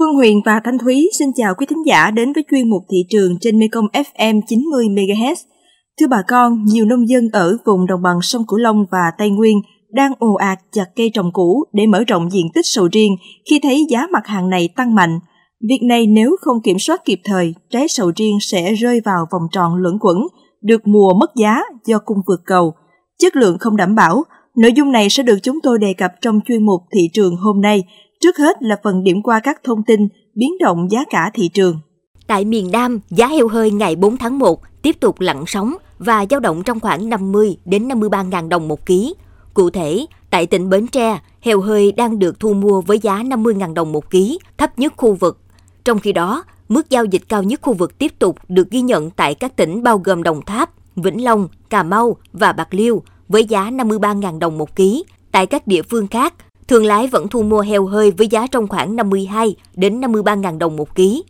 Phương Huyền và Thanh Thúy xin chào quý thính giả đến với chuyên mục thị trường trên Mekong FM 90 MHz. Thưa bà con, nhiều nông dân ở vùng đồng bằng sông Cửu Long và Tây Nguyên đang ồ ạt chặt cây trồng cũ để mở rộng diện tích sầu riêng khi thấy giá mặt hàng này tăng mạnh. Việc này nếu không kiểm soát kịp thời, trái sầu riêng sẽ rơi vào vòng tròn luẩn quẩn, được mùa mất giá do cung vượt cầu. Chất lượng không đảm bảo, nội dung này sẽ được chúng tôi đề cập trong chuyên mục thị trường hôm nay. Trước hết là phần điểm qua các thông tin biến động giá cả thị trường. Tại miền Nam, giá heo hơi ngày 4 tháng 1 tiếp tục lặn sóng và dao động trong khoảng 50 đến 53 ngàn đồng một ký. Cụ thể, tại tỉnh Bến Tre, heo hơi đang được thu mua với giá 50 ngàn đồng một ký, thấp nhất khu vực. Trong khi đó, mức giao dịch cao nhất khu vực tiếp tục được ghi nhận tại các tỉnh bao gồm Đồng Tháp, Vĩnh Long, Cà Mau và Bạc Liêu với giá 53.000 đồng một ký. Tại các địa phương khác, thương lái vẫn thu mua heo hơi với giá trong khoảng 52 đến 53.000 đồng một ký.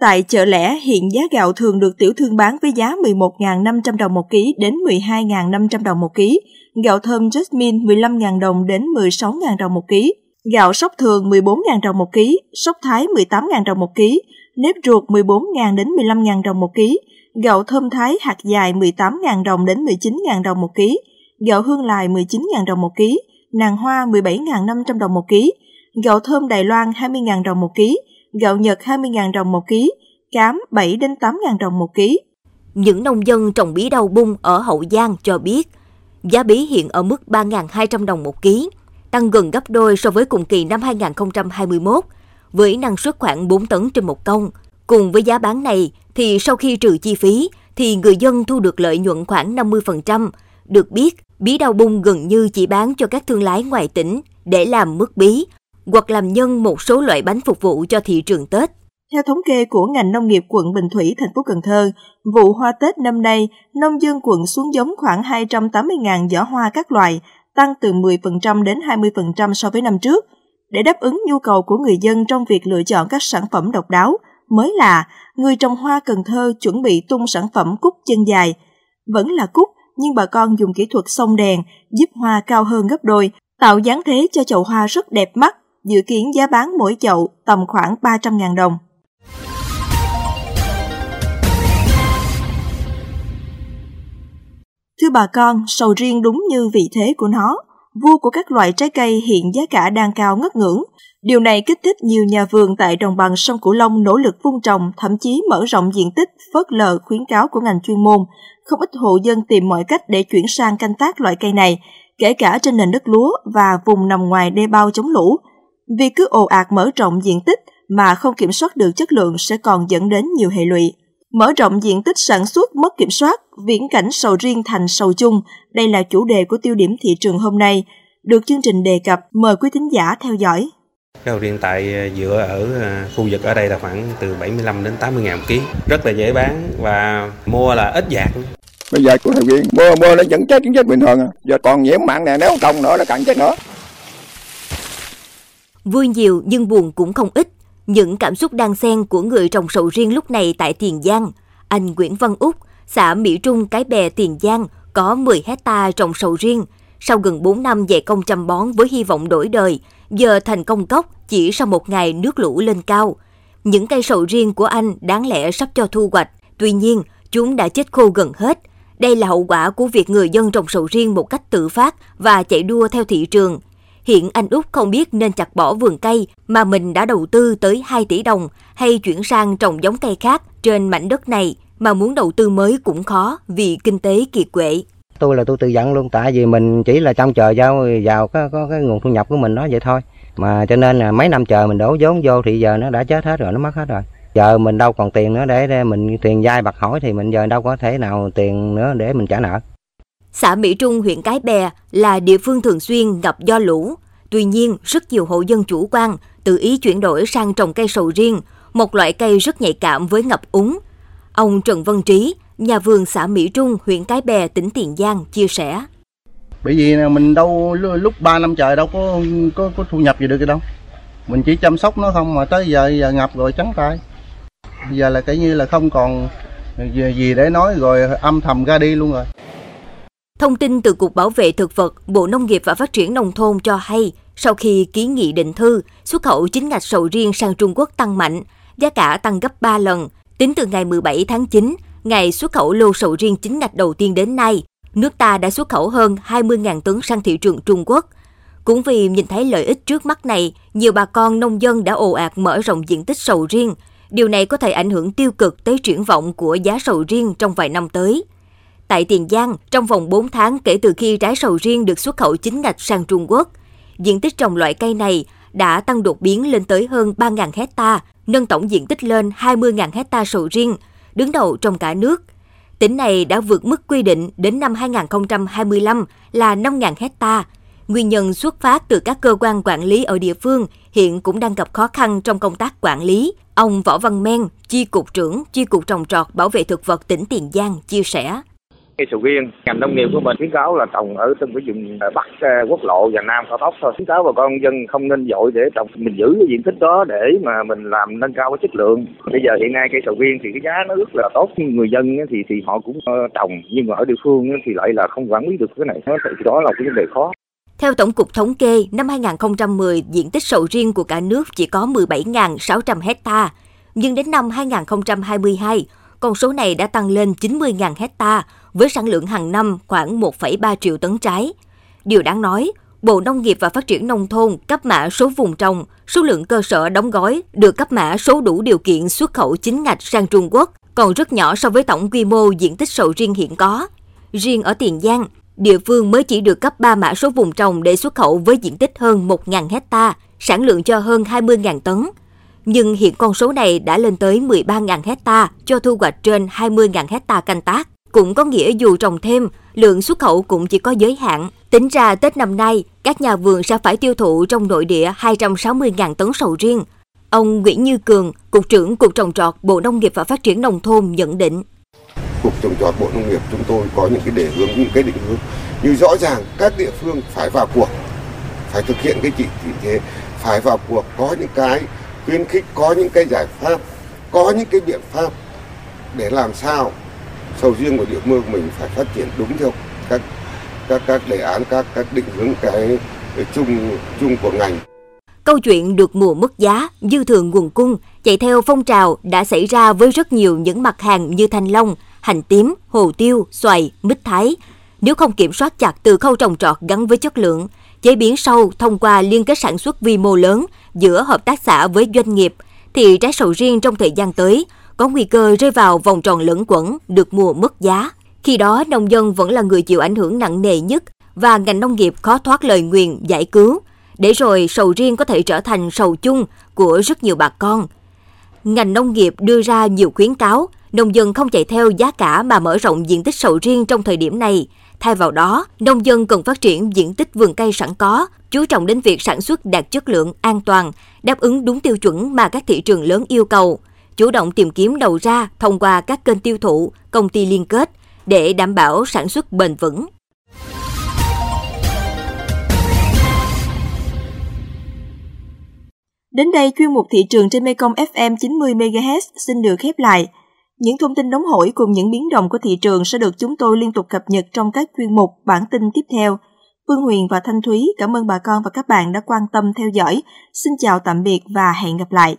Tại chợ lẻ, hiện giá gạo thường được tiểu thương bán với giá 11.500 đồng một ký đến 12.500 đồng một ký, gạo thơm Jasmine 15.000 đồng đến 16.000 đồng một ký, gạo sóc thường 14.000 đồng một ký, sóc thái 18.000 đồng một ký, nếp ruột 14.000 đến 15.000 đồng một ký, gạo thơm thái hạt dài 18.000 đồng đến 19.000 đồng một ký, gạo hương lài 19.000 đồng một ký, nàng hoa 17.500 đồng một ký, gạo thơm Đài Loan 20.000 đồng một ký, gạo Nhật 20.000 đồng một ký, cám 7 đến 8.000 đồng một ký. Những nông dân trồng bí đau bung ở Hậu Giang cho biết, giá bí hiện ở mức 3.200 đồng một ký, tăng gần gấp đôi so với cùng kỳ năm 2021, với năng suất khoảng 4 tấn trên một công. Cùng với giá bán này thì sau khi trừ chi phí thì người dân thu được lợi nhuận khoảng 50%. Được biết, bí đau bung gần như chỉ bán cho các thương lái ngoài tỉnh để làm mứt bí hoặc làm nhân một số loại bánh phục vụ cho thị trường Tết. Theo thống kê của ngành nông nghiệp quận Bình Thủy, thành phố Cần Thơ, vụ hoa Tết năm nay, nông dân quận xuống giống khoảng 280.000 giỏ hoa các loại, tăng từ 10% đến 20% so với năm trước. Để đáp ứng nhu cầu của người dân trong việc lựa chọn các sản phẩm độc đáo, mới là người trồng hoa Cần Thơ chuẩn bị tung sản phẩm cúc chân dài. Vẫn là cúc, nhưng bà con dùng kỹ thuật sông đèn giúp hoa cao hơn gấp đôi, tạo dáng thế cho chậu hoa rất đẹp mắt, dự kiến giá bán mỗi chậu tầm khoảng 300.000 đồng. Thưa bà con, sầu riêng đúng như vị thế của nó, vua của các loại trái cây hiện giá cả đang cao ngất ngưỡng. Điều này kích thích nhiều nhà vườn tại đồng bằng sông Cửu Long nỗ lực vun trồng, thậm chí mở rộng diện tích, phớt lờ khuyến cáo của ngành chuyên môn. Không ít hộ dân tìm mọi cách để chuyển sang canh tác loại cây này, kể cả trên nền đất lúa và vùng nằm ngoài đê bao chống lũ. Vì cứ ồ ạt mở rộng diện tích mà không kiểm soát được chất lượng sẽ còn dẫn đến nhiều hệ lụy. Mở rộng diện tích sản xuất mất kiểm soát, viễn cảnh sầu riêng thành sầu chung, đây là chủ đề của tiêu điểm thị trường hôm nay, được chương trình đề cập, mời quý thính giả theo dõi. Sầu riêng tại dựa ở à, khu vực ở đây là khoảng từ 75 đến 80 ngàn ký, rất là dễ bán và mua là ít dạng. Bây giờ của thằng viên mua mua nó vẫn chết vẫn chết bình thường à. Giờ còn nhiễm mặn này nếu không nữa nó càng chết nữa. Vui nhiều nhưng buồn cũng không ít. Những cảm xúc đan xen của người trồng sầu riêng lúc này tại Tiền Giang. Anh Nguyễn Văn Úc, xã Mỹ Trung, Cái Bè, Tiền Giang có 10 hecta trồng sầu riêng. Sau gần 4 năm dạy công chăm bón với hy vọng đổi đời, giờ thành công cốc chỉ sau một ngày nước lũ lên cao. Những cây sầu riêng của anh đáng lẽ sắp cho thu hoạch, tuy nhiên chúng đã chết khô gần hết. Đây là hậu quả của việc người dân trồng sầu riêng một cách tự phát và chạy đua theo thị trường. Hiện anh Úc không biết nên chặt bỏ vườn cây mà mình đã đầu tư tới 2 tỷ đồng hay chuyển sang trồng giống cây khác trên mảnh đất này mà muốn đầu tư mới cũng khó vì kinh tế kiệt quệ. Tôi là tôi tự dẫn luôn tại vì mình chỉ là trong chờ giao vào có, có cái nguồn thu nhập của mình đó vậy thôi. Mà cho nên là mấy năm chờ mình đổ vốn vô thì giờ nó đã chết hết rồi, nó mất hết rồi. Giờ mình đâu còn tiền nữa để mình tiền dai bạc hỏi thì mình giờ đâu có thể nào tiền nữa để mình trả nợ. Xã Mỹ Trung, huyện Cái Bè là địa phương thường xuyên ngập do lũ. Tuy nhiên, rất nhiều hộ dân chủ quan tự ý chuyển đổi sang trồng cây sầu riêng, một loại cây rất nhạy cảm với ngập úng. Ông Trần Văn Trí, nhà vườn xã Mỹ Trung, huyện Cái Bè, tỉnh Tiền Giang chia sẻ. Bởi vì mình đâu lúc 3 năm trời đâu có, có có thu nhập gì được đâu. Mình chỉ chăm sóc nó không mà tới giờ giờ ngập rồi trắng tay. Giờ là cái như là không còn ờ, gì để nói rồi âm thầm ra đi luôn rồi. Thông tin từ Cục Bảo vệ Thực vật, Bộ Nông nghiệp và Phát triển Nông thôn cho hay, Sau khi ký nghị định thư, xuất khẩu chính ngạch sầu riêng sang Trung Quốc tăng mạnh, giá cả tăng gấp 3 lần. Tính từ ngày 17 tháng 9, ngày xuất khẩu lô sầu riêng chính ngạch đầu tiên đến nay, nước ta đã xuất khẩu hơn 20.000 tấn sang thị trường Trung Quốc. Cũng vì nhìn thấy lợi ích trước mắt này, nhiều bà con nông dân đã ồ ạt mở rộng diện tích sầu riêng. Điều này có thể ảnh hưởng tiêu cực tới triển vọng của giá sầu riêng trong vài năm tới. Tại Tiền Giang, trong vòng 4 tháng kể từ khi trái sầu riêng được xuất khẩu chính ngạch sang Trung Quốc, diện tích trồng loại cây này đã tăng đột biến lên tới hơn 3.000 hecta, nâng tổng diện tích lên 20.000 hecta sầu riêng, đứng đầu trong cả nước. Tỉnh này đã vượt mức quy định đến năm 2025 là 5.000 hecta. Nguyên nhân xuất phát từ các cơ quan quản lý ở địa phương hiện cũng đang gặp khó khăn trong công tác quản lý. Ông Võ Văn Men, Chi cục trưởng Chi cục trồng trọt bảo vệ thực vật tỉnh Tiền Giang chia sẻ cây sầu riêng ngành nông nghiệp của mình khuyến cáo là trồng ở từng cái vùng à, bắc à, quốc lộ và nam cao tốc thôi. Khuyến cáo bà con dân không nên dội để trồng. Mình giữ cái diện tích đó để mà mình làm nâng cao cái chất lượng. Bây giờ hiện nay cây sầu riêng thì cái giá nó rất là tốt. Nhưng người dân thì thì họ cũng ờ, trồng. Nhưng mà ở địa phương thì lại là không quản lý được cái này. Thì đó là cái vấn đề khó. Theo Tổng cục Thống kê, năm 2010, diện tích sầu riêng của cả nước chỉ có 17.600 hecta, nhưng đến năm 2022, con số này đã tăng lên 90.000 hecta với sản lượng hàng năm khoảng 1,3 triệu tấn trái. Điều đáng nói, Bộ Nông nghiệp và Phát triển Nông thôn cấp mã số vùng trồng, số lượng cơ sở đóng gói được cấp mã số đủ điều kiện xuất khẩu chính ngạch sang Trung Quốc còn rất nhỏ so với tổng quy mô diện tích sầu riêng hiện có. Riêng ở Tiền Giang, địa phương mới chỉ được cấp 3 mã số vùng trồng để xuất khẩu với diện tích hơn 1.000 hecta, sản lượng cho hơn 20.000 tấn nhưng hiện con số này đã lên tới 13.000 hecta cho thu hoạch trên 20.000 hecta canh tác. Cũng có nghĩa dù trồng thêm, lượng xuất khẩu cũng chỉ có giới hạn. Tính ra Tết năm nay, các nhà vườn sẽ phải tiêu thụ trong nội địa 260.000 tấn sầu riêng. Ông Nguyễn Như Cường, Cục trưởng Cục Trồng trọt Bộ Nông nghiệp và Phát triển Nông thôn nhận định. Cục Trồng trọt Bộ Nông nghiệp chúng tôi có những cái đề hướng, những cái định hướng. như rõ ràng các địa phương phải vào cuộc, phải thực hiện cái chỉ thị thế, phải vào cuộc có những cái khuyến khích có những cái giải pháp có những cái biện pháp để làm sao sầu riêng của địa phương mình phải phát triển đúng theo các các các đề án các các định hướng cái, cái chung chung của ngành Câu chuyện được mùa mất giá, dư thừa nguồn cung, chạy theo phong trào đã xảy ra với rất nhiều những mặt hàng như thanh long, hành tím, hồ tiêu, xoài, mít thái. Nếu không kiểm soát chặt từ khâu trồng trọt gắn với chất lượng, chế biến sâu thông qua liên kết sản xuất vi mô lớn giữa hợp tác xã với doanh nghiệp, thì trái sầu riêng trong thời gian tới có nguy cơ rơi vào vòng tròn lẫn quẩn được mùa mất giá. Khi đó, nông dân vẫn là người chịu ảnh hưởng nặng nề nhất và ngành nông nghiệp khó thoát lời nguyền giải cứu, để rồi sầu riêng có thể trở thành sầu chung của rất nhiều bà con. Ngành nông nghiệp đưa ra nhiều khuyến cáo, nông dân không chạy theo giá cả mà mở rộng diện tích sầu riêng trong thời điểm này – Thay vào đó, nông dân cần phát triển diện tích vườn cây sẵn có, chú trọng đến việc sản xuất đạt chất lượng, an toàn, đáp ứng đúng tiêu chuẩn mà các thị trường lớn yêu cầu, chủ động tìm kiếm đầu ra thông qua các kênh tiêu thụ, công ty liên kết để đảm bảo sản xuất bền vững. Đến đây chuyên mục thị trường trên Mekong FM 90 MHz xin được khép lại. Những thông tin nóng hổi cùng những biến động của thị trường sẽ được chúng tôi liên tục cập nhật trong các chuyên mục, bản tin tiếp theo. Phương Huyền và Thanh Thúy cảm ơn bà con và các bạn đã quan tâm theo dõi. Xin chào tạm biệt và hẹn gặp lại.